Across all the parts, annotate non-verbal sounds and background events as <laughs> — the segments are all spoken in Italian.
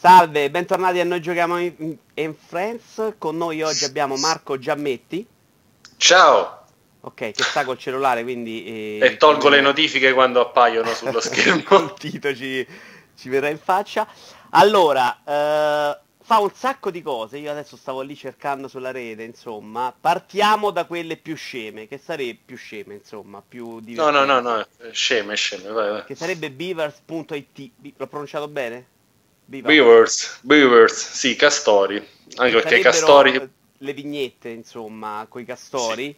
Salve, bentornati a Noi Giochiamo in, in Friends. Con noi oggi abbiamo Marco Giammetti. Ciao! Ok, che sta col cellulare, quindi... Eh, e tolgo le notifiche quando appaiono sullo <laughs> schermo. Il Tito ci, ci, verrà in faccia. Allora, eh, fa un sacco di cose. Io adesso stavo lì cercando sulla rete, insomma. Partiamo da quelle più sceme, che sarebbe più sceme, insomma, più divertenti. No, no, no, no, sceme, sceme, vai, vai. Che sarebbe beavers.it. L'ho pronunciato bene? Beavers, Beavers, sì, Castori. Anche perché Castori... Le vignette, insomma, con i Castori. Sì.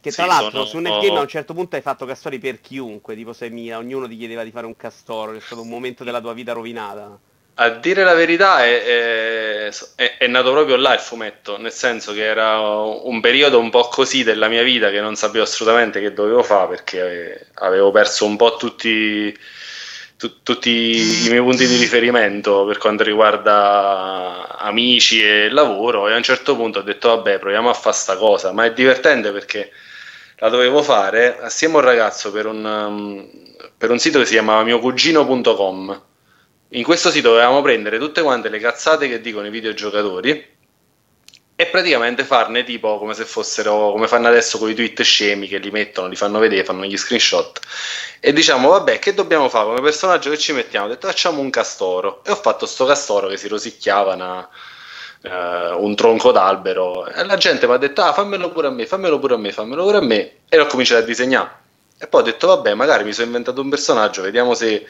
Che tra sì, l'altro sono... su Netgame a un certo punto hai fatto castori per chiunque, tipo sei mia, ognuno ti chiedeva di fare un castoro, è stato un momento della tua vita rovinata. A dire la verità è, è, è, nato proprio là il fumetto, nel senso che era un periodo un po' così della mia vita che non sapevo assolutamente che dovevo fare perché avevo perso un po' tutti tu, tutti i miei punti di riferimento per quanto riguarda amici e lavoro e a un certo punto ho detto vabbè proviamo a fare sta cosa, ma è divertente perché la dovevo fare assieme a un ragazzo per un, um, per un sito che si chiamava miocugino.com. In questo sito dovevamo prendere tutte quante le cazzate che dicono i videogiocatori e praticamente farne tipo come se fossero come fanno adesso con i tweet scemi che li mettono, li fanno vedere, fanno gli screenshot. E diciamo vabbè che dobbiamo fare come personaggio? Che ci mettiamo? Ho detto facciamo un castoro. E ho fatto sto castoro che si rosicchiava una, uh, un tronco d'albero. E la gente mi ha detto ah fammelo pure a me, fammelo pure a me, fammelo pure a me. E l'ho cominciato a disegnare. E poi ho detto vabbè magari mi sono inventato un personaggio, vediamo se,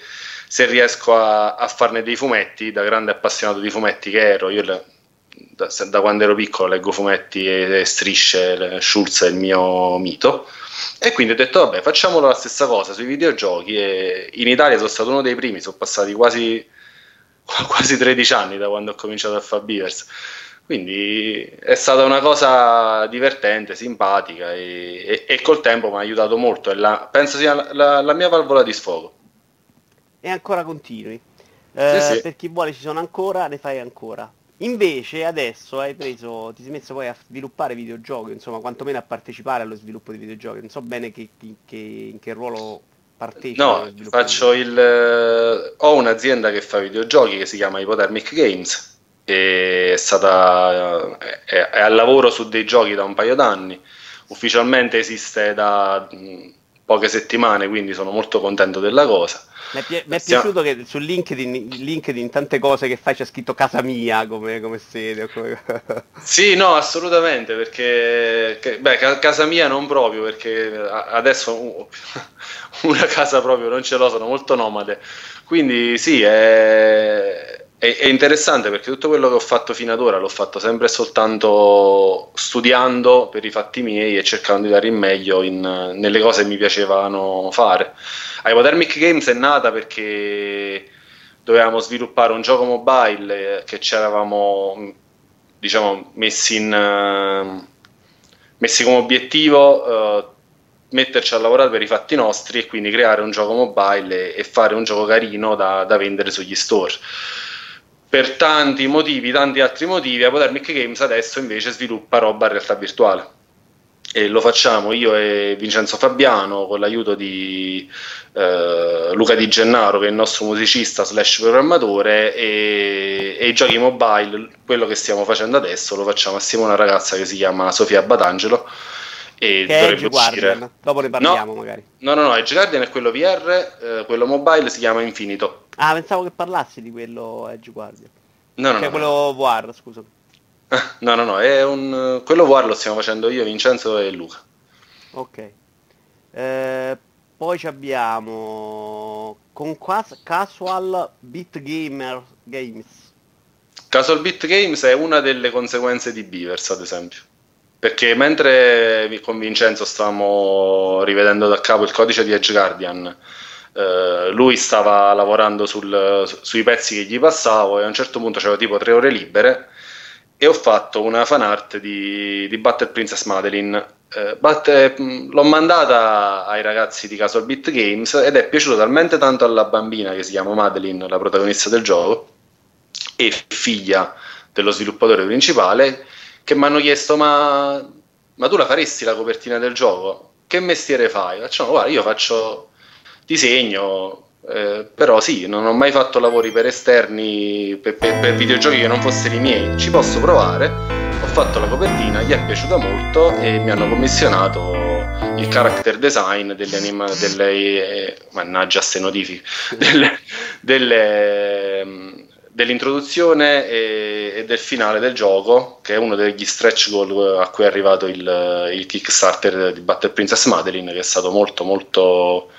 se riesco a, a farne dei fumetti da grande appassionato di fumetti che ero, io le, da, da, quando ero piccolo leggo fumetti e, e strisce, Schulz è il mio mito. E quindi ho detto, vabbè, facciamolo la stessa cosa sui videogiochi. E in Italia sono stato uno dei primi, sono passati quasi, <laughs> quasi 13 anni da quando ho cominciato a fare Beavers. Quindi è stata una cosa divertente, simpatica e, e, e col tempo mi ha aiutato molto. La, penso sia la, la, la, mia valvola di sfogo. E ancora continui. Eh, sì, sì. Per chi vuole ci sono ancora, ne fai ancora. Invece adesso hai preso, ti sei messo poi a sviluppare videogiochi, insomma, quantomeno a partecipare allo sviluppo di videogiochi. Non so bene che, che, in che ruolo partecipi. No, faccio il... Eh, ho un'azienda che fa videogiochi che si chiama Hypodermic Games e è stata... è, è al lavoro su dei giochi da un paio d'anni. Ufficialmente esiste da poche settimane, quindi sono molto contento della cosa mi è, pi- mi è piaciuto che su LinkedIn, LinkedIn, tante cose che fai c'è scritto casa mia come, come sede. Come... <laughs> sì, no, assolutamente, perché che, beh, casa mia non proprio, perché adesso <laughs> una casa proprio non ce l'ho, sono molto nomade. Quindi sì, è, è, è interessante perché tutto quello che ho fatto fino ad ora l'ho fatto sempre soltanto studiando per i fatti miei e cercando di dare il meglio in, nelle cose che mi piacevano fare. Hypodermic Games è nata perché dovevamo sviluppare un gioco mobile che ci eravamo diciamo, messi, in, uh, messi come obiettivo uh, metterci a lavorare per i fatti nostri e quindi creare un gioco mobile e, e fare un gioco carino da, da, vendere sugli store. Per tanti motivi, tanti altri motivi, Hypodermic Games adesso invece sviluppa roba a realtà virtuale. E lo facciamo io e Vincenzo Fabiano con l'aiuto di eh, Luca Di Gennaro che è il nostro musicista slash programmatore e, e, i giochi mobile, quello che stiamo facendo adesso lo facciamo assieme a una ragazza che si chiama Sofia Batangelo e che dovrebbe uscire. Dopo ne parliamo no, magari. No no no Edge Guardian è quello VR eh, quello mobile si chiama Infinito ah pensavo che parlassi di quello Edge Guardian no no, cioè no quello no. VR scusa <laughs> No, no, no, è un... quello VR lo stiamo facendo io, Vincenzo e Luca. Ok. Eh, poi abbiamo con Casual Beat Gamer Games. Casual Beat Games è una delle conseguenze di Beavers, ad esempio. Perché mentre con Vincenzo stavamo rivedendo da capo il codice di Edge Guardian, eh, lui stava lavorando sul, sui pezzi che gli passavo e a un certo punto c'era tipo tre ore libere e ho fatto una fan art di, di Battle Princess Madeline. Eh, eh, l'ho mandata ai ragazzi di Casual Beat Games ed è piaciuto talmente tanto alla bambina che si chiama Madeline, la protagonista del gioco, e figlia dello sviluppatore principale, che mi hanno chiesto: ma, ma, tu la faresti la copertina del gioco? Che mestiere fai? Facciamo, guarda, io faccio disegno, Eh, però sì, non ho mai fatto lavori per esterni, per, per, per, videogiochi che non fossero i miei. Ci posso provare. Ho fatto la copertina, gli è piaciuta molto e mi hanno commissionato il character design delle anima, delle, eh, mannaggia ste notifiche, delle, delle, dell'introduzione e, e, del finale del gioco, che è uno degli stretch goal a cui è arrivato il, il Kickstarter di Battle Princess Madeline, che è stato molto molto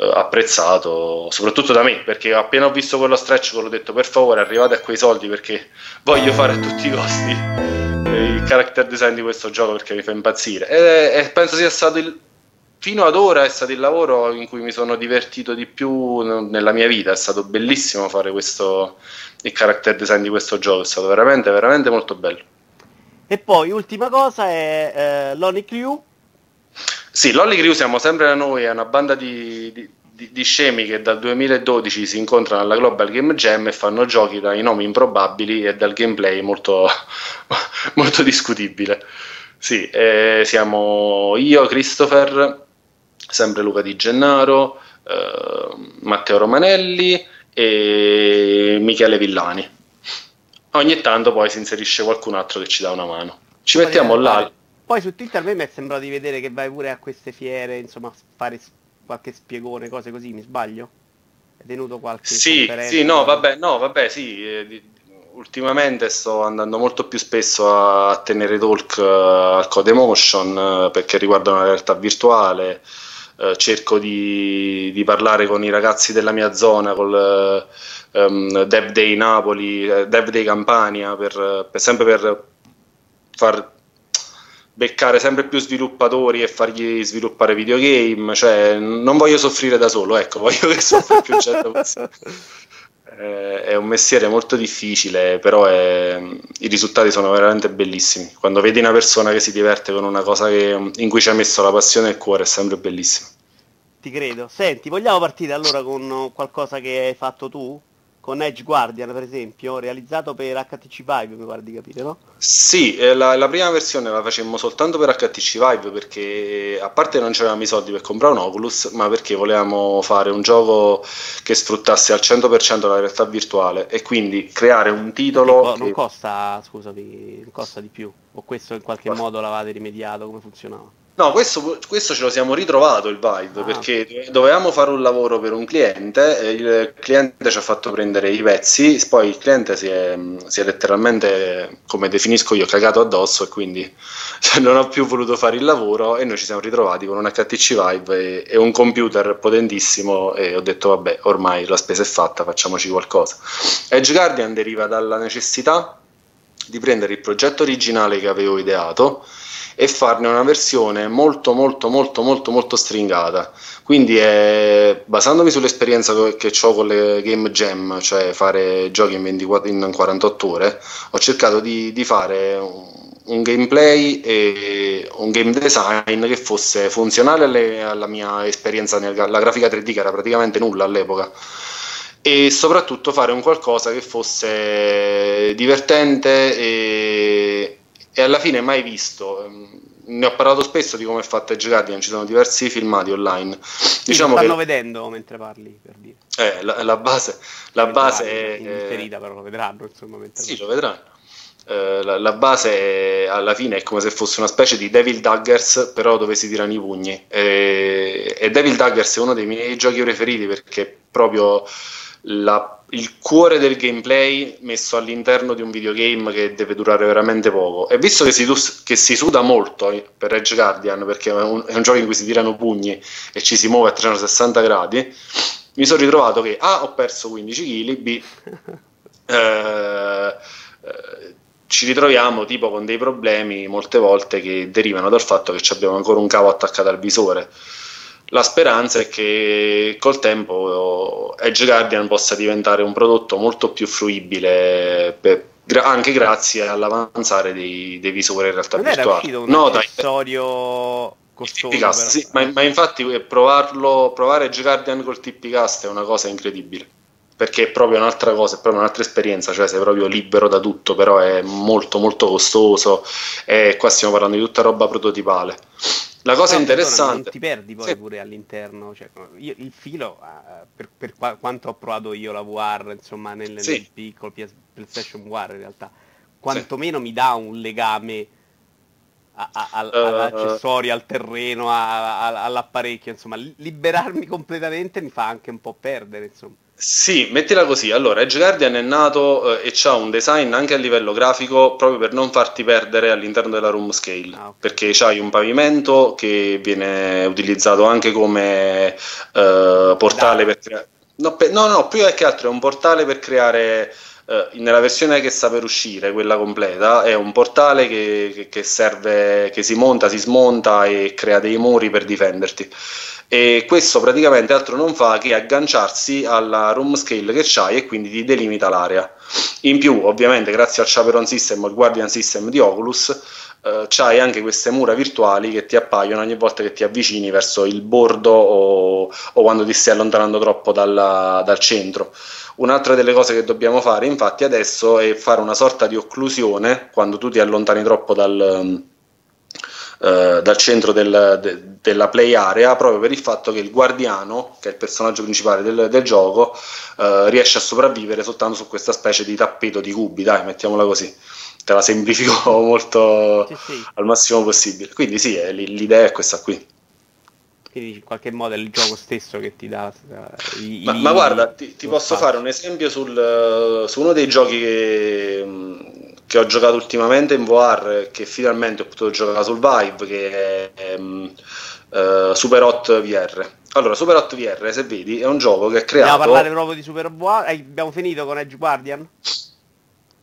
eh, apprezzato, soprattutto da me, perché appena ho visto quello stretch goal ho detto per favore arrivate a quei soldi perché voglio fare a tutti i costi <laughs> il character design di questo gioco perché mi fa impazzire. E, e penso sia stato il, fino ad ora è stato il lavoro in cui mi sono divertito di più nella mia vita. È stato bellissimo fare questo, il character design di questo gioco, è stato veramente, veramente molto bello. E poi, ultima cosa è eh, Lonely Crew. Sì, Lonely Crew siamo sempre noi, è una banda di, di, di, scemi che dal 2012 si incontrano alla Global Game Jam e fanno giochi dai nomi improbabili e dal gameplay molto, <laughs> molto discutibile. Sì, eh, siamo io, Christopher, sempre Luca Di Gennaro, eh, Matteo Romanelli e Michele Villani. Ogni tanto poi si inserisce qualcun altro che ci dà una mano. Ci mettiamo là. Poi su Twitter a me mi è sembrato di vedere che vai pure a queste fiere, insomma, a fare qualche spiegone, cose così, mi sbaglio? È venuto qualche Sì, sì, no, vabbè, no, vabbè, sì, eh, ultimamente sto andando molto più spesso a tenere talk uh, al Code Motion uh, perché riguardano la realtà virtuale eh, cerco di, di, parlare con i ragazzi della mia zona, col um, Dev Day Napoli, eh, Dev Day Campania, per, per, sempre per far beccare sempre più sviluppatori e fargli sviluppare videogame, cioè non voglio soffrire da solo, ecco, <laughs> voglio che soffri più gente possibile. Eh, è un mestiere molto difficile, però è, i risultati sono veramente bellissimi. Quando vedi una persona che si diverte con una cosa che, in cui ci ha messo la passione e il cuore, è sempre bellissimo. Ti credo. Senti, vogliamo partire allora con qualcosa che hai fatto tu? Con Edge Guardian per esempio, realizzato per HTC Vive, mi pare di capire, no? Sì, eh, la, la, prima versione la facemmo soltanto per HTC Vive perché a parte non c'avevamo i soldi per comprare un Oculus, ma perché volevamo fare un gioco che sfruttasse al 100% la realtà virtuale e quindi creare un titolo... Che, non costa, scusami, non costa di più? O questo in qualche modo l'avete rimediato? Come funzionava? No, questo, questo, ce lo siamo ritrovato il Vive ah. perché dovevamo fare un lavoro per un cliente, il cliente ci ha fatto prendere i pezzi, poi il cliente si è, si è letteralmente, come definisco io, cagato addosso e quindi <laughs> non ha più voluto fare il lavoro e noi ci siamo ritrovati con un HTC Vive e, e un computer potentissimo e ho detto vabbè ormai la spesa è fatta, facciamoci qualcosa. Edge Guardian deriva dalla necessità di prendere il progetto originale che avevo ideato e farne una versione molto molto molto molto molto stringata quindi è, basandomi sull'esperienza che ho con le game jam cioè fare giochi in, 24, in 48 ore ho cercato di, di fare un, un gameplay e un game design che fosse funzionale alle, alla mia esperienza nella grafica 3D che era praticamente nulla all'epoca e soprattutto fare un qualcosa che fosse divertente e, e alla fine mai visto. Ne ho parlato spesso di come è fatta Guardian, ci sono diversi filmati online. Diciamo lo stanno che... vedendo mentre parli, per dire. Eh, la, la, base, la base è... Inserita però lo vedranno, insomma. Sì, lo vedranno. Eh, la, la, base è, alla fine è come se fosse una specie di Devil Daggers, però dove si tirano i pugni. E, e Devil Daggers è uno dei miei giochi preferiti perché proprio la il cuore del gameplay messo all'interno di un videogame che deve durare veramente poco. E visto che si, che si suda molto per Edge Guardian, perché è un, è un, gioco in cui si tirano pugni e ci si muove a 360 gradi, mi sono ritrovato che A ho perso 15 kg, B <laughs> eh, eh, ci ritroviamo tipo con dei problemi molte volte che derivano dal fatto che abbiamo ancora un cavo attaccato al visore la speranza è che col tempo Edge Guardian possa diventare un prodotto molto più fruibile per, anche grazie all'avanzare dei, dei visori in realtà non virtuale. Era un no, accessorio costoso. Sì, ma, ma, infatti eh, provarlo, provare Edge Guardian col TP-Cast è una cosa incredibile perché è proprio un'altra cosa, è proprio un'altra esperienza, cioè sei proprio libero da tutto, però è molto molto costoso e qua stiamo parlando di tutta roba prototipale La cosa Però, interessante... Non ti perdi poi sì. pure all'interno, cioè, io, il filo, uh, per, per qua, quanto ho provato io la VR, insomma, nel, sì. nel piccolo PS, PlayStation VR in realtà, quantomeno sì. mi dà un legame a, a, a, uh, all'accessorio, al terreno, all'apparecchio, insomma, liberarmi completamente mi fa anche un po' perdere, insomma. Sì, mettila così. Allora, Edge Guardian è nato eh, e ha un design anche a livello grafico proprio per non farti perdere all'interno della room scale, ah, okay. perché c'hai un pavimento che viene utilizzato anche come eh, portale Dai. per creare... No, pe- no, no, più che altro è un portale per creare... Eh, nella versione che sta per uscire, quella completa, è un portale che, che, serve, che si monta, si smonta e crea dei muri per difenderti e questo praticamente altro non fa che agganciarsi alla room scale che c'hai e quindi ti delimita l'area. In più, ovviamente, grazie al Chaperon System, al Guardian System di Oculus, eh, c'hai anche queste mura virtuali che ti appaiono ogni volta che ti avvicini verso il bordo o, o quando ti stai allontanando troppo dalla, dal centro. Un'altra delle cose che dobbiamo fare, infatti, adesso è fare una sorta di occlusione quando tu ti allontani troppo dal eh, dal centro del, de, della play area proprio per il fatto che il guardiano, che è il personaggio principale del, del gioco, uh, riesce a sopravvivere soltanto su questa specie di tappeto di cubi, dai, mettiamola così. Te la semplifico <laughs> molto sì, sì. al massimo possibile. Quindi sì, è, l'idea è questa qui. Quindi in qualche modo è il gioco stesso che ti dà uh, i, ma, i, ma, guarda, ti, ti posso fare un esempio sul, su uno dei giochi che, che ho giocato ultimamente in VR che finalmente ho potuto giocare sul Vive che è um, uh, Super Hot VR allora Super Hot VR se vedi è un gioco che è creato Andiamo a parlare proprio di Super VR abbiamo finito con Edge Guardian?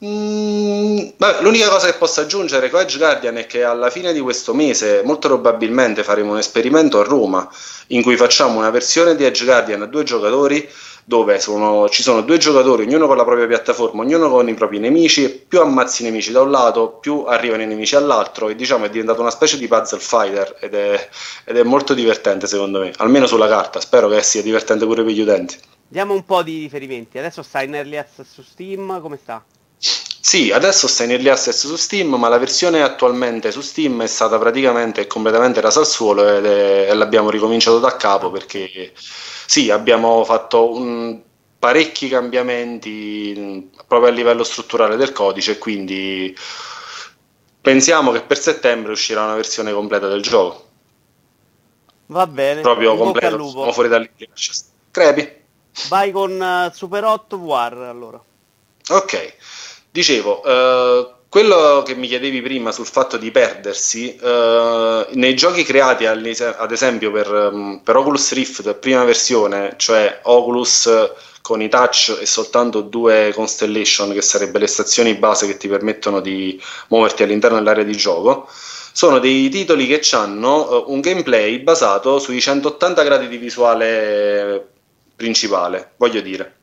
Mm, beh, l'unica cosa che posso aggiungere con Edge Guardian è che alla fine di questo mese molto probabilmente faremo un esperimento a Roma in cui facciamo una versione di Edge Guardian a due giocatori dove sono, ci sono due giocatori, ognuno con la propria piattaforma, ognuno con i propri nemici, più ammazzi i nemici da un lato, più arrivano i nemici all'altro e diciamo è diventato una specie di puzzle fighter ed è, ed è molto divertente secondo me, almeno sulla carta, spero che sia divertente pure per gli utenti. Diamo un po' di riferimenti, adesso sta in early access su Steam, come sta? Sì, adesso sta in early access su Steam, ma la versione attualmente su Steam è stata praticamente completamente rasa al suolo ed è, e l'abbiamo ricominciato da capo perché sì, abbiamo fatto un, parecchi cambiamenti proprio a livello strutturale del codice, quindi pensiamo che per settembre uscirà una versione completa del gioco. Va bene. Proprio completo. Siamo fuori da lì. Crepi. Vai con uh, Super 8 VR allora. Ok. Dicevo, uh, quello che mi chiedevi prima sul fatto di perdersi, uh, nei giochi creati ad esempio per, um, per, Oculus Rift prima versione, cioè Oculus con i touch e soltanto due constellation, che sarebbero le stazioni base che ti permettono di muoverti all'interno dell'area di gioco, sono dei titoli che hanno uh, un gameplay basato sui 180 gradi di visuale principale, voglio dire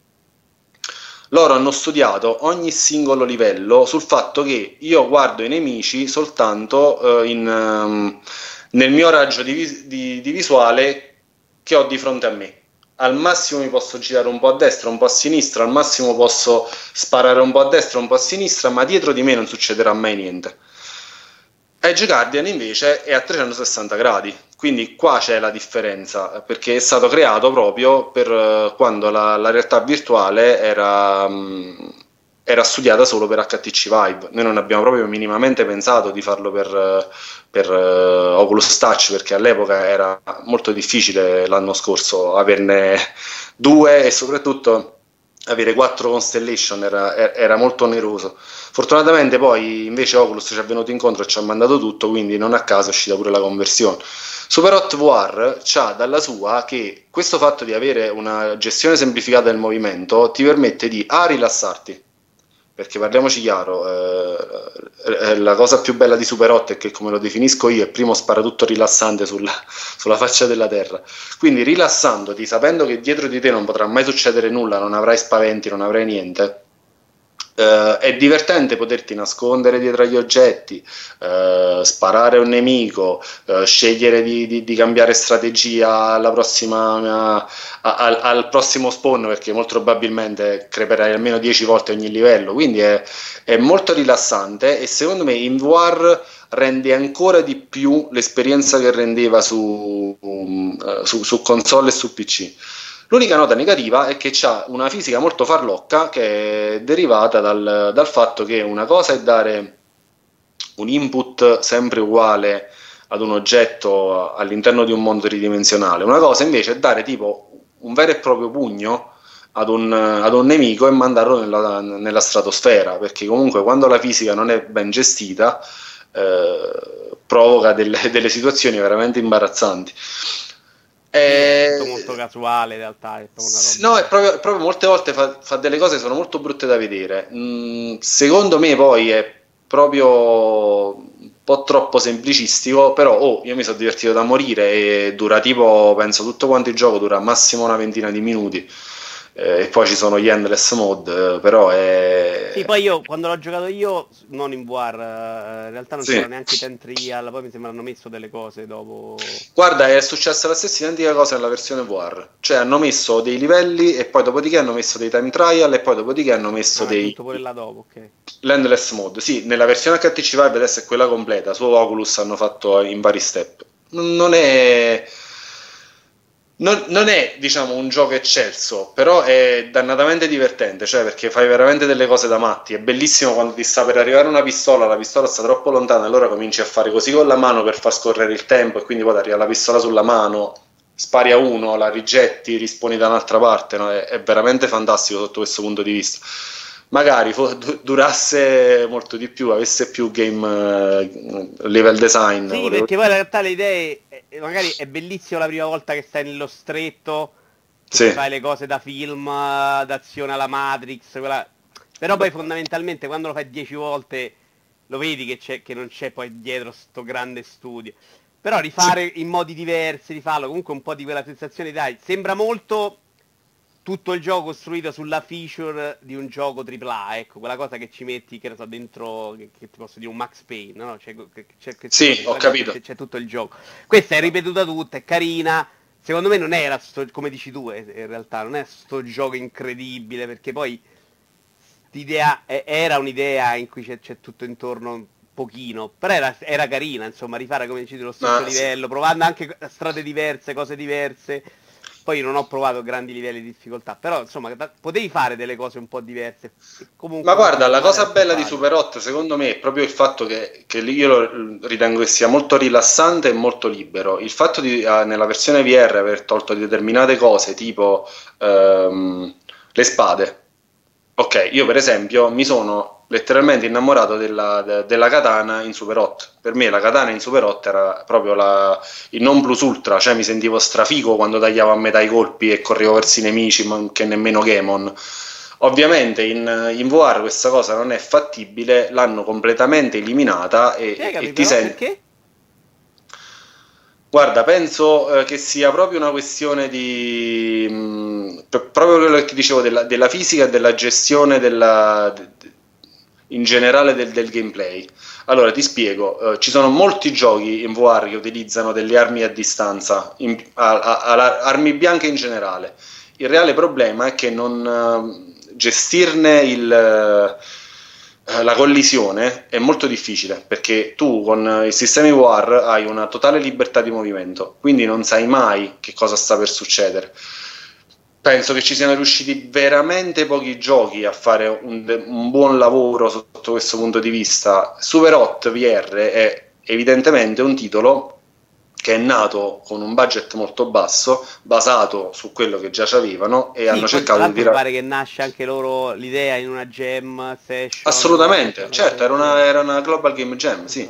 loro hanno studiato ogni singolo livello sul fatto che io guardo i nemici soltanto eh, in, um, nel mio raggio di, di, di, visuale che ho di fronte a me. Al massimo mi posso girare un po' a destra, un po' a sinistra, al massimo posso sparare un po' a destra, un po' a sinistra, ma dietro di me non succederà mai niente. Edge Guardian invece è a 360 gradi, quindi qua c'è la differenza, perché è stato creato proprio per uh, quando la, la, realtà virtuale era, um, era, studiata solo per HTC Vive. Noi non abbiamo proprio minimamente pensato di farlo per, uh, per uh, Oculus Touch, perché all'epoca era molto difficile l'anno scorso averne due e soprattutto avere quattro constellation era, era, molto oneroso. Fortunatamente poi invece Oculus ci è venuto incontro e ci ha mandato tutto, quindi non a caso è uscita pure la conversione. Superhot VR ha dalla sua che questo fatto di avere una gestione semplificata del movimento ti permette di A rilassarti, perché parliamoci chiaro, eh, eh la cosa più bella di Super 8 è che come lo definisco io è primo spara tutto rilassante sulla, <laughs> sulla, faccia della terra, quindi rilassandoti, sapendo che dietro di te non potrà mai succedere nulla, non avrai spaventi, non avrai niente, Uh, è divertente poterti nascondere dietro agli oggetti, uh, sparare un nemico, uh, scegliere di, di, di, cambiare strategia prossima, al, al, prossimo spawn perché molto probabilmente creperai almeno 10 volte ogni livello. Quindi è, è molto rilassante e secondo me in VR rende ancora di più l'esperienza che rendeva su, um, su, su console e su PC. L'unica nota negativa è che ha una fisica molto farlocca che è derivata dal, dal fatto che una cosa è dare un input sempre uguale ad un oggetto all'interno di un mondo tridimensionale, una cosa invece è dare tipo un vero e proprio pugno ad un, ad un nemico e mandarlo nella, nella, stratosfera, perché comunque quando la fisica non è ben gestita eh, provoca delle, delle situazioni veramente imbarazzanti. È molto, molto casuale in realtà. È no, è proprio, proprio, molte volte fa, fa, delle cose che sono molto brutte da vedere. Mm, secondo me poi è proprio un po' troppo semplicistico, però oh, io mi sono divertito da morire e dura tipo, penso tutto quanto il gioco dura massimo una ventina di minuti eh, e poi ci sono gli endless mode, eh, però è... Sì, poi io quando l'ho giocato io, non in VR, eh, in realtà non sì. c'era neanche Tent Real, poi mi sembra hanno messo delle cose dopo... Guarda, è successa la stessa identica cosa nella versione VR, cioè hanno messo dei livelli e poi dopodiché hanno messo dei time trial e poi dopodiché hanno messo ah, dei... Tutto pure là dopo, ok. L'endless mode, sì, nella versione HTC Vive adesso è quella completa, su Oculus hanno fatto in vari step. Non è non, non, è diciamo un gioco eccelso, però è dannatamente divertente, cioè perché fai veramente delle cose da matti. È bellissimo quando ti sta per arrivare una pistola, la pistola sta troppo lontana, allora cominci a fare così con la mano per far scorrere il tempo e quindi poi arriva la pistola sulla mano, spari a uno, la rigetti, risponi da un'altra parte. No? È, è, veramente fantastico sotto questo punto di vista. Magari durasse molto di più, avesse più game uh, level design. Sì, perché poi in realtà le idee magari è bellissimo la prima volta che stai nello stretto, sì. fai le cose da film, d'azione alla Matrix, quella... però poi fondamentalmente quando lo fai dieci volte lo vedi che, che, non c'è poi dietro sto grande studio. Però rifare sì. in modi diversi, rifarlo, comunque un po' di quella sensazione, dai, sembra molto tutto il gioco costruito sulla feature di un gioco AAA, ecco, quella cosa che ci metti, che ne so, dentro, che, che ti posso dire, un Max Payne, no? C'è, c'è, c'è sì, ho capito. C'è, c'è, tutto il gioco. Questa è ripetuta tutta, è carina, secondo me non era, sto, come dici tu, eh, in realtà, non è sto gioco incredibile, perché poi l'idea, era un'idea in cui c'è, tutto intorno un pochino, però era, era, carina, insomma, rifare, come dici tu, lo stesso ah, livello, sì. provando anche strade diverse, cose diverse poi non ho provato grandi livelli di difficoltà, però insomma potevi fare delle cose un po' diverse. Comunque, Ma guarda, la cosa bella di Super 8 secondo me è proprio il fatto che, che io lo ritengo che sia molto rilassante e molto libero. Il fatto di uh, nella versione VR aver tolto determinate cose tipo um, le spade. Ok, io per esempio mi sono letteralmente innamorato della, de, della katana in Super 8. Per me la katana in Super 8 era proprio la, il non plus ultra, cioè mi sentivo strafico quando tagliavo a metà i colpi e correvo verso i nemici, ma che nemmeno Gemon. Ovviamente in, in VR questa cosa non è fattibile, l'hanno completamente eliminata e, Spiegami, e ti senti... Guarda, penso eh, che sia proprio una questione di... Mh, mm, proprio quello che dicevo della, della fisica e della gestione della, de, in generale del, del gameplay. Allora ti spiego, uh, ci sono molti giochi in VR che utilizzano delle armi a distanza, in, a, a, a, armi bianche in generale. Il reale problema è che non uh, gestirne il, uh, la collisione è molto difficile perché tu con i sistemi VR hai una totale libertà di movimento, quindi non sai mai che cosa sta per succedere penso che ci siano riusciti veramente pochi giochi a fare un, un, buon lavoro sotto questo punto di vista. Super Hot VR è evidentemente un titolo che è nato con un budget molto basso, basato su quello che già avevano e sì, hanno cercato di tirare... Pare che nasce anche loro l'idea in una jam session. Assolutamente, certo, era una, era una Global Game Jam, sì.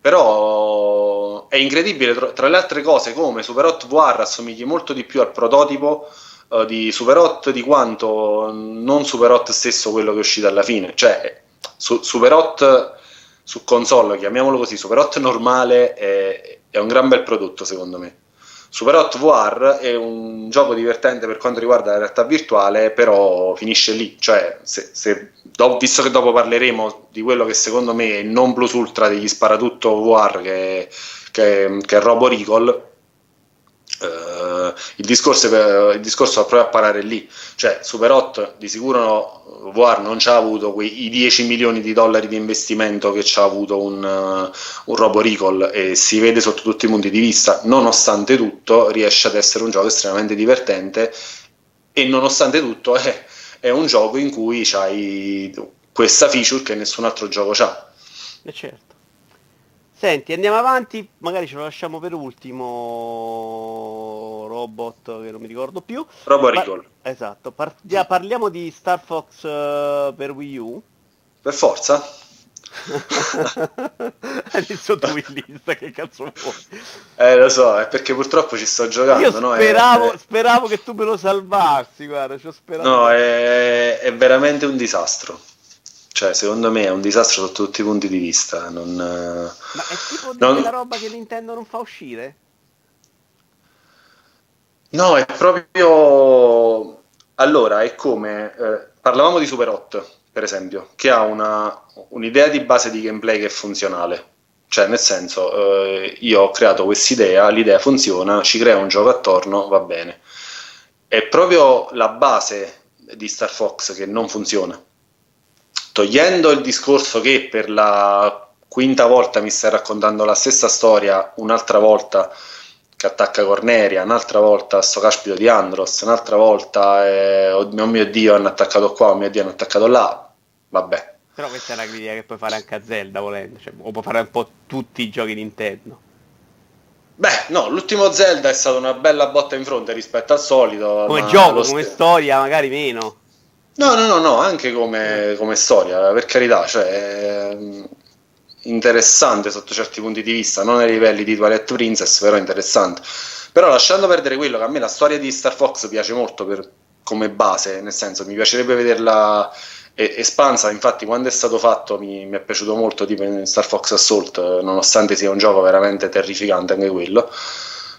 Però è incredibile, tra le altre cose, come Super Hot VR assomigli molto di più al prototipo uh, di Super Hot di quanto non Super Hot stesso quello che è uscito alla fine. Cioè, su, Super Hot su console, chiamiamolo così, Super Hot normale è, è un gran bel prodotto secondo me. Super Hot VR è un gioco divertente per quanto riguarda la realtà virtuale, però finisce lì. Cioè, se, se, do, visto che dopo parleremo di quello che secondo me è il non plus ultra degli sparatutto VR, che, che, che è Robo Recall, Uh, il, discorso, il discorso va proprio a parare lì, cioè Super Hot di sicuro VR non ci ha avuto quei 10 milioni di dollari di investimento che ci ha avuto un, uh, un Robo Recall e si vede sotto tutti i punti di vista, nonostante tutto riesce ad essere un gioco estremamente divertente e nonostante tutto è, è un gioco in cui c'hai questa feature che nessun altro gioco ha. E certo. Senti, andiamo avanti, magari ce lo lasciamo per ultimo robot che non mi ricordo più. Robo Recall. esatto, Par- parliamo di Star Fox uh, per Wii U. Per forza. <laughs> Hai visto tu <laughs> in lista, che cazzo vuoi? Eh lo so, è perché purtroppo ci sto giocando. Io no? speravo, è... speravo che tu me lo salvassi, guarda, ci ho sperato. No, è, è veramente un disastro. Cioè, secondo me è un disastro sotto tutti i punti di vista. Non, Ma è tipo non... quella roba che Nintendo non fa uscire? No, è proprio... Allora, è come... Eh, parlavamo di Super Hot, per esempio, che ha una, un'idea di base di gameplay che è funzionale. Cioè, nel senso, eh, io ho creato questa idea, l'idea funziona, ci crea un gioco attorno, va bene. È proprio la base di Star Fox che non funziona togliendo il discorso che per la quinta volta mi stai raccontando la stessa storia, un'altra volta che attacca Corneria, un'altra volta sto caspito di Andros, un'altra volta eh, oh mio dio hanno attaccato qua, oh mio dio hanno attaccato là, vabbè. Però questa è una critica che puoi fare anche a Zelda volendo, cioè, o puoi fare un po' tutti i giochi Nintendo. Beh, no, l'ultimo Zelda è stata una bella botta in fronte rispetto al solito. Come gioco, come st- storia, magari meno. No, no, no, no, anche come, come storia, per carità, cioè, è interessante sotto certi punti di vista, non ai livelli di Twilight Princess, però interessante. Però lasciando perdere quello che a me la storia di Star Fox piace molto per, come base, nel senso mi piacerebbe vederla espansa, infatti quando è stato fatto mi, mi, è piaciuto molto tipo in Star Fox Assault, nonostante sia un gioco veramente terrificante anche quello,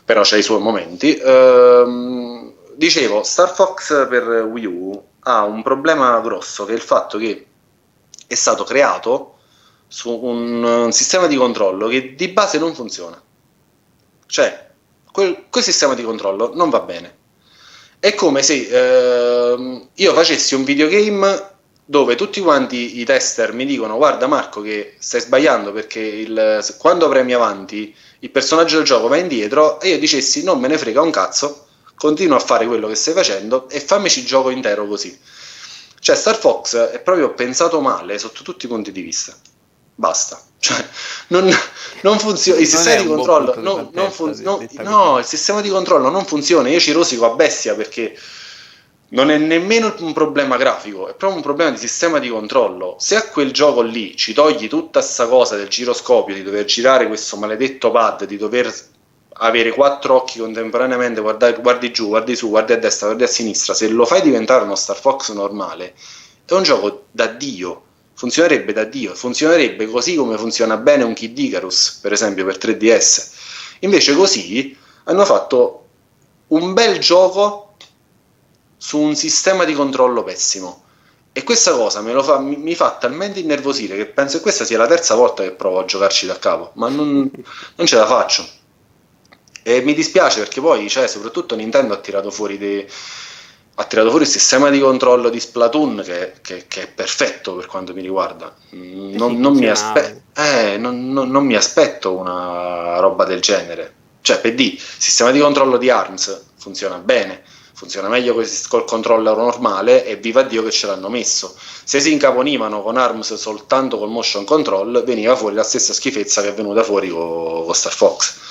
però c'ha i suoi momenti. Ehm, dicevo, Star Fox per Wii U ha un problema grosso che è il fatto che è stato creato su un, un sistema di controllo che di base non funziona. Cioè, quel, quel sistema di controllo non va bene. È come se eh, io facessi un videogame dove tutti quanti i tester mi dicono guarda Marco che stai sbagliando perché il, quando premi avanti il personaggio del gioco va indietro e io dicessi non me ne frega un cazzo continua a fare quello che stai facendo e fammici il gioco intero così. Cioè, Star Fox è proprio pensato male sotto tutti i punti di vista. Basta. <laughs> Cioè, non, non funziona. Il sistema di controllo. Non, non fun- no, il sistema di controllo non funziona. Io ci rosico a bestia perché non è nemmeno un problema grafico, è proprio un problema di sistema di controllo. Se a quel gioco lì ci togli tutta questa cosa del giroscopio, di dover girare questo maledetto pad, di dover avere quattro occhi contemporaneamente, guardare, guardi giù, guardi su, guardi a destra, guardi a sinistra, se lo fai diventare uno Star Fox normale, è un gioco da Dio. Funzionerebbe da Dio, funzionerebbe così come funziona bene un Kid Icarus, per esempio per 3DS. Invece così hanno fatto un bel gioco su un sistema di controllo pessimo. E questa cosa fa, mi, mi, fa talmente innervosire che penso che questa sia la terza volta che provo a giocarci da capo, ma non, non ce la faccio. E mi dispiace perché poi, cioè, soprattutto Nintendo ha tirato fuori dei, ha tirato fuori il sistema di controllo di Splatoon che, che, che è perfetto per quanto mi riguarda. Mm, non, non, mi, aspe- eh, non, non, mi aspetto una roba del genere. Cioè, PD, il sistema di controllo di ARMS funziona bene, funziona meglio col controller normale e viva Dio che ce l'hanno messo. Se si incaponivano con ARMS soltanto col motion control, veniva fuori la stessa schifezza che è venuta fuori con, con Star Fox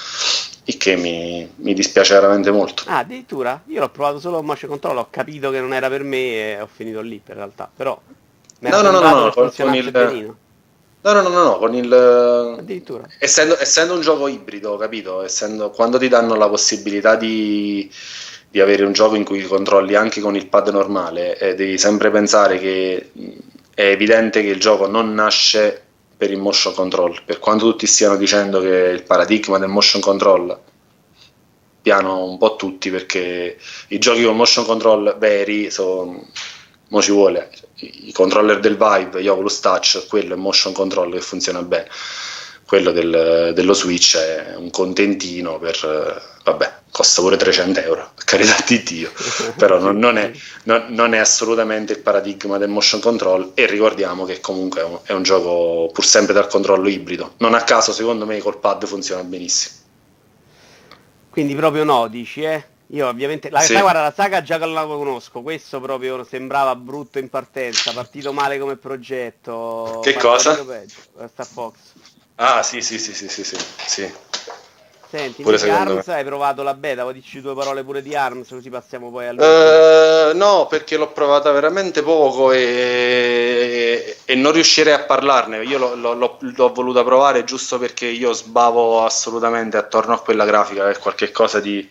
il che mi, mi, dispiace veramente molto. Ah, addirittura? Io l'ho provato solo con motion control, ho capito che non era per me e ho finito lì per realtà, però... No, no, no, no, con, con il... No, no, no, no, con il... Addirittura. Essendo, essendo, un gioco ibrido, capito? Essendo, quando ti danno la possibilità di, di avere un gioco in cui controlli anche con il pad normale, eh, devi sempre pensare che è evidente che il gioco non nasce per il motion control, per quanto tutti stiano dicendo che il paradigma del motion control piano un po' tutti perché i giochi con motion control veri sono mo ci vuole. I controller del Vive, gli Oculus Touch, quello è motion control che funziona bene. Quello del, dello Switch è un contentino per, vabbè, costa pure 300 euro, carità di Dio, <laughs> però non, non, è, non, non, è, assolutamente il paradigma del motion control e ricordiamo che comunque è un, è un, gioco pur sempre dal controllo ibrido, non a caso secondo me col pad funziona benissimo. Quindi proprio no, dici, eh? Io ovviamente la, sì. guarda, la saga già la conosco, questo proprio sembrava brutto in partenza, partito male come progetto. Che cosa? Star Fox. Ah, sì, sì, sì, sì, sì, sì. sì. Senti, pure Arms me. hai provato la beta, vuoi dirci due parole pure di Arms, così passiamo poi al... Uh, no, perché l'ho provata veramente poco e, e non riuscirei a parlarne. Io l'ho, l'ho, l'ho, voluta provare giusto perché io sbavo assolutamente attorno a quella grafica, è qualcosa di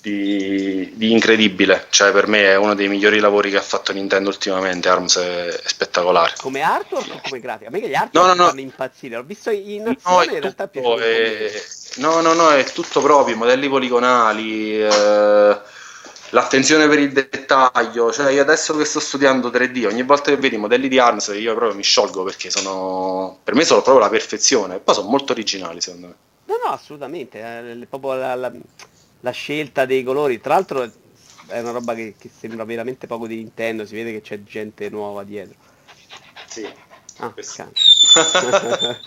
di, di, incredibile. Cioè, per me è uno dei migliori lavori che ha fatto Nintendo ultimamente. Arms è, è spettacolare. Come artwork o come grafica? A me che gli artwork no, no, no. fanno impazzire. L'ho visto in azione, no, in realtà è, No, no, no, è tutto proprio, modelli poligonali. Eh, l'attenzione per il dettaglio, cioè io adesso che sto studiando 3D, ogni volta che vedo i modelli di ARMS io proprio mi sciolgo perché sono per me sono proprio la perfezione, poi sono molto originali secondo me. No, no, assolutamente, eh, proprio la, la, la scelta dei colori, tra l'altro è una roba che, che, sembra veramente poco di Nintendo, si vede che c'è gente nuova dietro. Sì. Ah, <laughs> <laughs>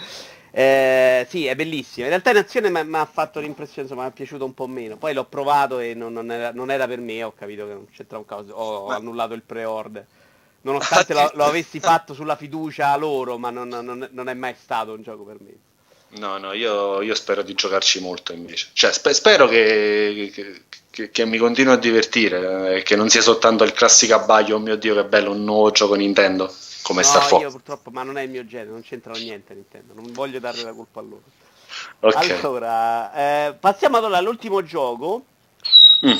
eh, sì, è bellissima. In realtà in azione mi ha fatto l'impressione, insomma, mi è piaciuto un po' meno. Poi l'ho provato e non, non, era, non era, per me, ho capito che non c'entra un caso, ho, ma... annullato il pre-order. Nonostante lo, <laughs> lo, avessi fatto sulla fiducia a loro, ma non, non è mai stato un gioco per me. No, no, io, io, spero di giocarci molto invece. Cioè, spe- spero che, che, che, che, mi continui a divertire, eh, che non sia soltanto il classico abbaglio, oh mio Dio che bello, un nuovo gioco Nintendo, come no, Star Fox. io purtroppo, ma non è il mio genere, non c'entra niente Nintendo, non voglio dare la colpa a loro. Okay. Allora, eh, passiamo allora all'ultimo gioco, mm.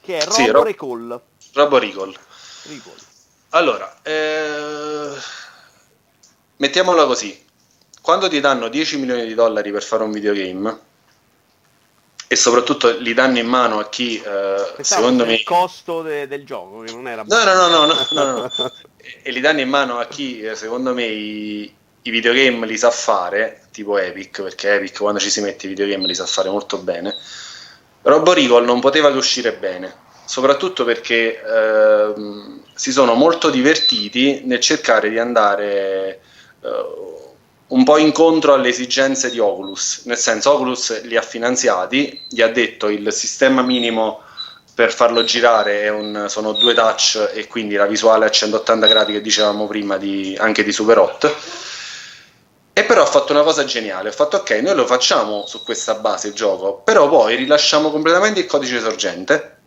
che è Robo sì, Ro- Recall. Robo Recall. Recall. Allora, eh... mettiamola così, quando ti danno 10 milioni di dollari per fare un videogame e soprattutto li danno in mano a chi eh, secondo me il costo de- del gioco che non era no no no no, no, no, no. <laughs> e li danno in mano a chi eh, secondo me i, i, videogame li sa fare tipo Epic perché Epic quando ci si mette i videogame li sa fare molto bene. Robo Recall non poteva che uscire bene soprattutto perché eh, si sono molto divertiti nel cercare di andare eh, un po' incontro alle esigenze di Oculus, nel senso Oculus li ha finanziati, gli ha detto il sistema minimo per farlo girare un, sono due touch e quindi la visuale a 180 gradi che dicevamo prima di, anche di Super 8 e però ha fatto una cosa geniale, ha fatto ok, noi lo facciamo su questa base il gioco, però poi rilasciamo completamente il codice sorgente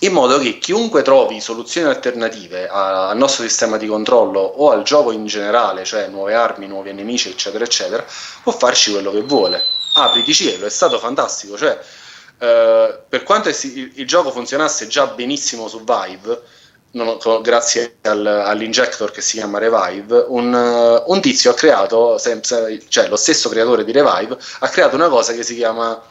in modo che chiunque trovi soluzioni alternative al nostro sistema di controllo o al gioco in generale, cioè nuove armi, nuovi nemici, eccetera, eccetera, può farci quello che vuole. Apriti cielo, è stato fantastico, cioè eh, per quanto il, il, gioco funzionasse già benissimo su Vive, non, grazie al, all'injector che si chiama Revive, un, un tizio ha creato, cioè lo stesso creatore di Revive, ha creato una cosa che si chiama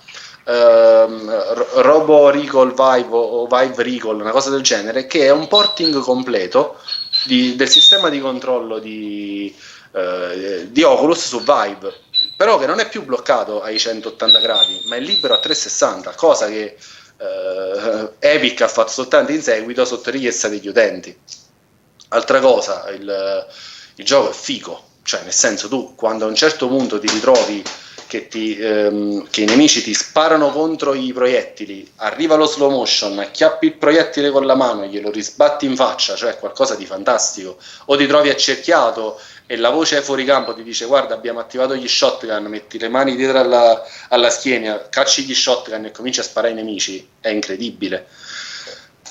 ehm, Robo Recall Vive o Vive Recall, una cosa del genere, che è un porting completo di, del sistema di controllo di, eh, di Oculus su Vive, però che non è più bloccato ai 180 gradi, ma è libero a 360, cosa che eh, Epic ha fatto soltanto in seguito sotto richiesta degli utenti. Altra cosa, il, il gioco è figo, cioè nel senso tu quando a un certo punto ti ritrovi che, ti, ehm, che, i nemici ti sparano contro i proiettili, arriva lo slow motion, acchiappi il proiettile con la mano glielo risbatti in faccia, cioè qualcosa di fantastico, o ti trovi accerchiato e la voce fuori campo ti dice guarda abbiamo attivato gli shotgun, metti le mani dietro alla, alla schiena, cacci gli shotgun e cominci a sparare ai nemici, è incredibile.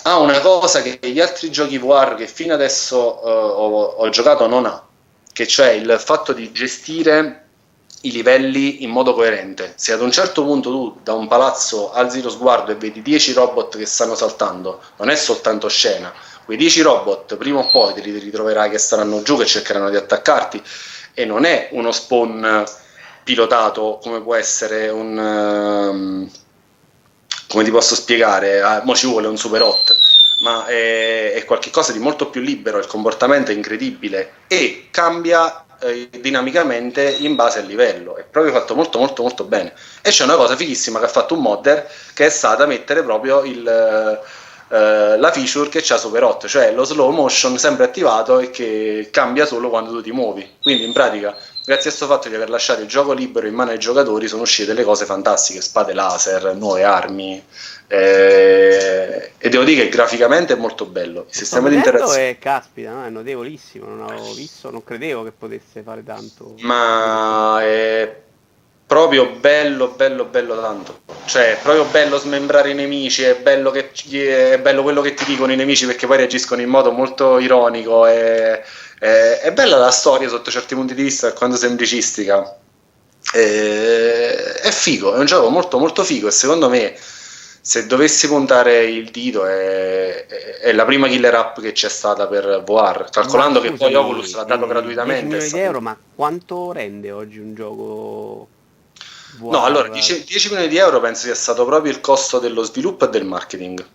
Ha una cosa che gli altri giochi VR che fino adesso uh, ho, ho giocato non ha, che cioè il fatto di gestire i livelli in modo coerente. Se ad un certo punto tu da un palazzo alzi lo sguardo e vedi 10 robot che stanno saltando, non è soltanto scena. Quei 10 robot prima o poi te li ritroverai che staranno giù, che cercheranno di attaccarti e non è uno spawn pilotato come può essere un, um, come ti posso spiegare, ah, mo ci vuole un super hot, ma è, è qualcosa di molto più libero, il comportamento è incredibile e cambia eh, dinamicamente in base al livello. È proprio fatto molto molto molto bene. E c'è una cosa fighissima che ha fatto un modder che è stata mettere proprio il, eh, la feature che c'ha Super 8, cioè lo slow motion sempre attivato e che cambia solo quando tu ti muovi. Quindi in pratica grazie a questo fatto di aver lasciato il gioco libero in mano ai giocatori sono uscite delle cose fantastiche, spade laser, nuove armi, eh, e devo dire che graficamente è molto bello. Il sistema di interazione è caspita, no? è notevolissimo. Non avevo visto, non credevo che potesse fare tanto. Ma è proprio bello, bello, bello tanto. Cioè, è proprio bello smembrare i nemici. È bello, che, è bello quello che ti dicono i nemici perché poi reagiscono in modo molto ironico. È, è, è bella la storia sotto certi punti di vista, quando semplicistica. È, è figo, è un gioco molto, molto figo. E secondo me se dovessi puntare il dito è, è, la prima killer app che c'è stata per VR calcolando ma, che poi Oculus l'ha dato gratuitamente 10 milioni di euro ma quanto rende oggi un gioco VR? no allora 10, 10, milioni di euro penso sia stato proprio il costo dello sviluppo e del marketing.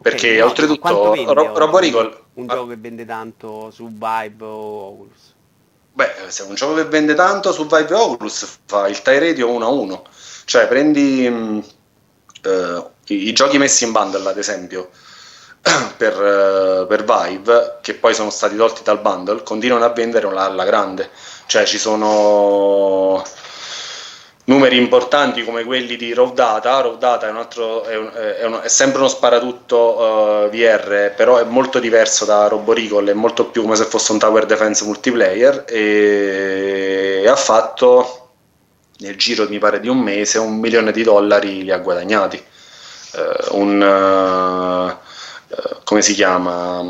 Perché okay, no, oltretutto Ro- Roboricol un gioco che vende tanto su Vibe o Oculus? Beh se un gioco che vende tanto su Vibe o Oculus fa il tie radio 1 a 1 cioè prendi eh, i, i, giochi messi in bundle, ad esempio, <clears throat> per, uh, per, Vive, che poi sono stati tolti dal bundle, continuano a vendere alla grande. Cioè ci sono numeri importanti come quelli di Raw Data. Raw Data è, un altro, è, un, è, un, è sempre uno sparatutto uh, VR, però è molto diverso da Roboricol, è molto più come se fosse un tower defense multiplayer e ha fatto nel giro mi pare di un mese un milione di dollari li ha guadagnati. Uh, un uh, come si chiama?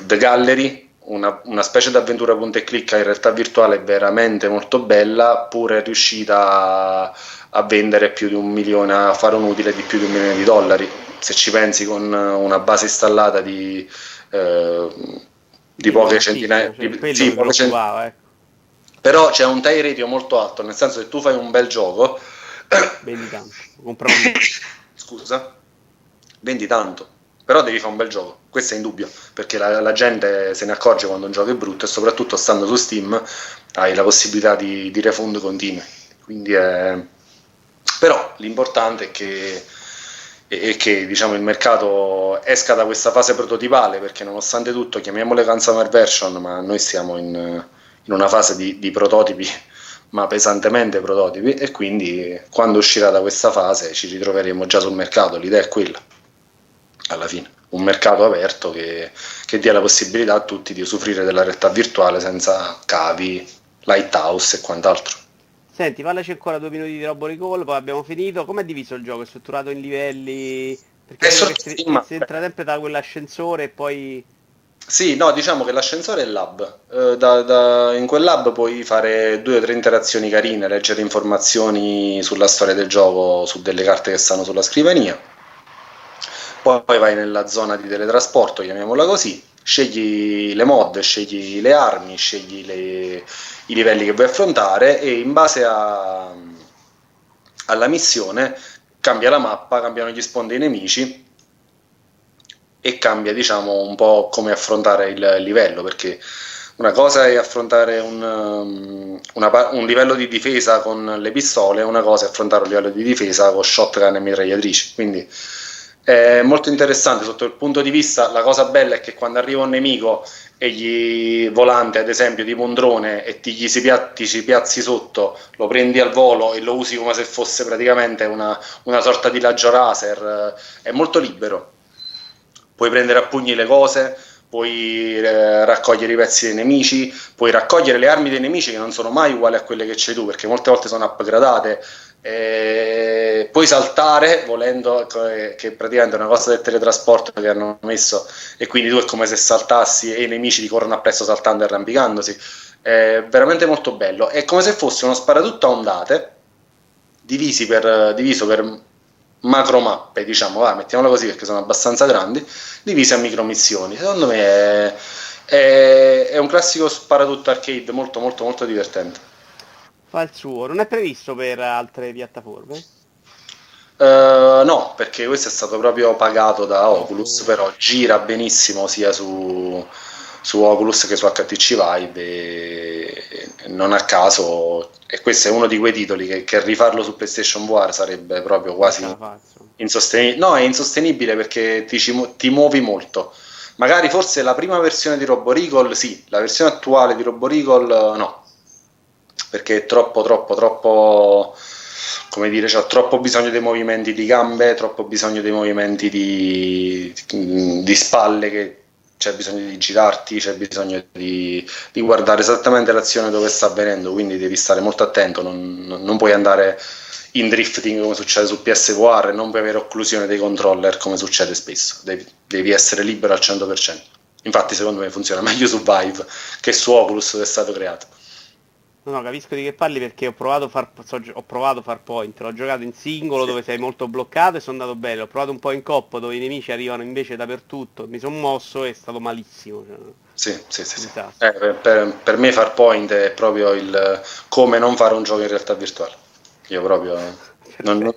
The Gallery, una, una specie di avventura punta e clicca in realtà virtuale veramente molto bella, pure riuscita a, a vendere più di un milione, a fare un utile di più di un milione di dollari. Se ci pensi con una base installata di, eh, di poche centinaia cioè, di, sì, poche cent- ecco. Però c'è un tie ratio molto alto, nel senso che tu fai un bel gioco, vendi tanto, un... <coughs> scusa, vendi tanto, però devi fare un bel gioco, questo è indubbio, perché la, la, gente se ne accorge quando un gioco è brutto e soprattutto stando su Steam hai la possibilità di, di refund continui, quindi è... però l'importante è che e che diciamo, il mercato esca da questa fase prototipale perché nonostante tutto chiamiamole consumer version ma noi siamo in, in una fase di, di prototipi ma pesantemente prototipi e quindi quando uscirà da questa fase ci ritroveremo già sul mercato, l'idea è quella alla fine, un mercato aperto che, che dia la possibilità a tutti di usufruire della realtà virtuale senza cavi, lighthouse e quant'altro. Senti, parlaci ancora due minuti di Robo Recall, poi abbiamo finito. Com'è diviso il gioco? È strutturato in livelli? Perché si, si entra sempre da quell'ascensore e poi sì, no, diciamo che l'ascensore è il lab. Eh, da, da, in quel lab puoi fare due o tre interazioni carine, leggere informazioni sulla storia del gioco su delle carte che stanno sulla scrivania. Poi, vai nella zona di teletrasporto, chiamiamola così, scegli le mod, scegli le armi, scegli le, i livelli che vuoi affrontare e in base a, alla missione cambia la mappa, cambiano gli sponde i nemici e cambia diciamo un po' come affrontare il livello perché una cosa è affrontare un, um, una, un, livello di difesa con le pistole, una cosa è affrontare un livello di difesa con shotgun e mitragliatrici. Quindi è molto interessante sotto il punto di vista. La cosa bella è che quando arriva un nemico e gli volante, ad esempio, tipo un drone, e ti gli si, piazzi, si piazzi sotto, lo prendi al volo e lo usi come se fosse praticamente una, una sorta di laggio laser, è molto libero puoi prendere a pugni le cose, puoi eh, raccogliere i pezzi dei nemici, puoi raccogliere le armi dei nemici che non sono mai uguali a quelle che c'hai tu, perché molte volte sono upgradate. Eh, puoi saltare volendo, che, che praticamente è una cosa del teletrasporto che hanno messo, e quindi tu è come se saltassi e i nemici ti corrono appresso saltando e arrampicandosi. È veramente molto bello. È come se fosse uno sparatutto a ondate, per, diviso per macro mappe, diciamo, va, mettiamola così perché sono abbastanza grandi, divise a micro missioni. Secondo me è, è, è un classico sparatutto arcade molto molto molto divertente. Fa il suo, non è previsto per altre piattaforme? Uh, no, perché questo è stato proprio pagato da Oculus, però gira benissimo sia su, su Oculus che su HTC Vive e, e non a caso e questo è uno di quei titoli che, che rifarlo su PlayStation VR sarebbe proprio quasi insostenibile no è insostenibile perché ti, ti, muovi molto. Magari forse la prima versione di Robo Recall sì la versione attuale di Robo Recall no perché è troppo troppo troppo come dire, c'ha troppo bisogno dei movimenti di gambe, troppo bisogno dei movimenti di, di spalle che c'è bisogno di girarti, c'è bisogno di, di, guardare esattamente l'azione dove sta avvenendo, quindi devi stare molto attento, non, non puoi andare in drifting come succede su PSVR, non puoi avere occlusione dei controller come succede spesso, devi, devi essere libero al 100%. Infatti secondo me funziona meglio su Vive che su Oculus che è stato creato. No, no, capisco di che parli perché ho provato, far, so, ho provato far point, l'ho giocato in singolo sì. dove sei molto bloccato e sono andato bene, ho provato un po' in coppa dove i nemici arrivano invece dappertutto, mi sono mosso e è stato malissimo. Cioè, sì, sì, sì. sì. Eh, per, per, me far point è proprio il come non fare un gioco in realtà virtuale. Io proprio <laughs> non,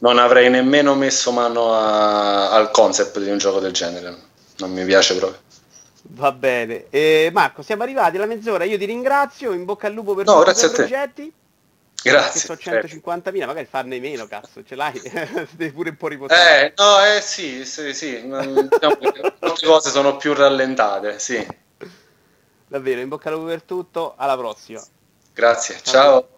non, avrei nemmeno messo mano a, al concept di un gioco del genere, non mi piace proprio. Va bene. Eh, Marco, siamo arrivati alla mezz'ora. Io ti ringrazio. In bocca al lupo per no, tutti i progetti. Grazie. Che sono 150.000, magari farne meno, cazzo, ce l'hai? <laughs> Devi pure un po' riposare. Eh, no, eh sì, sì, sì. Diciamo <laughs> molte cose sono più rallentate, sì. Davvero, in bocca al lupo per tutto. Alla prossima. Grazie, ciao. ciao.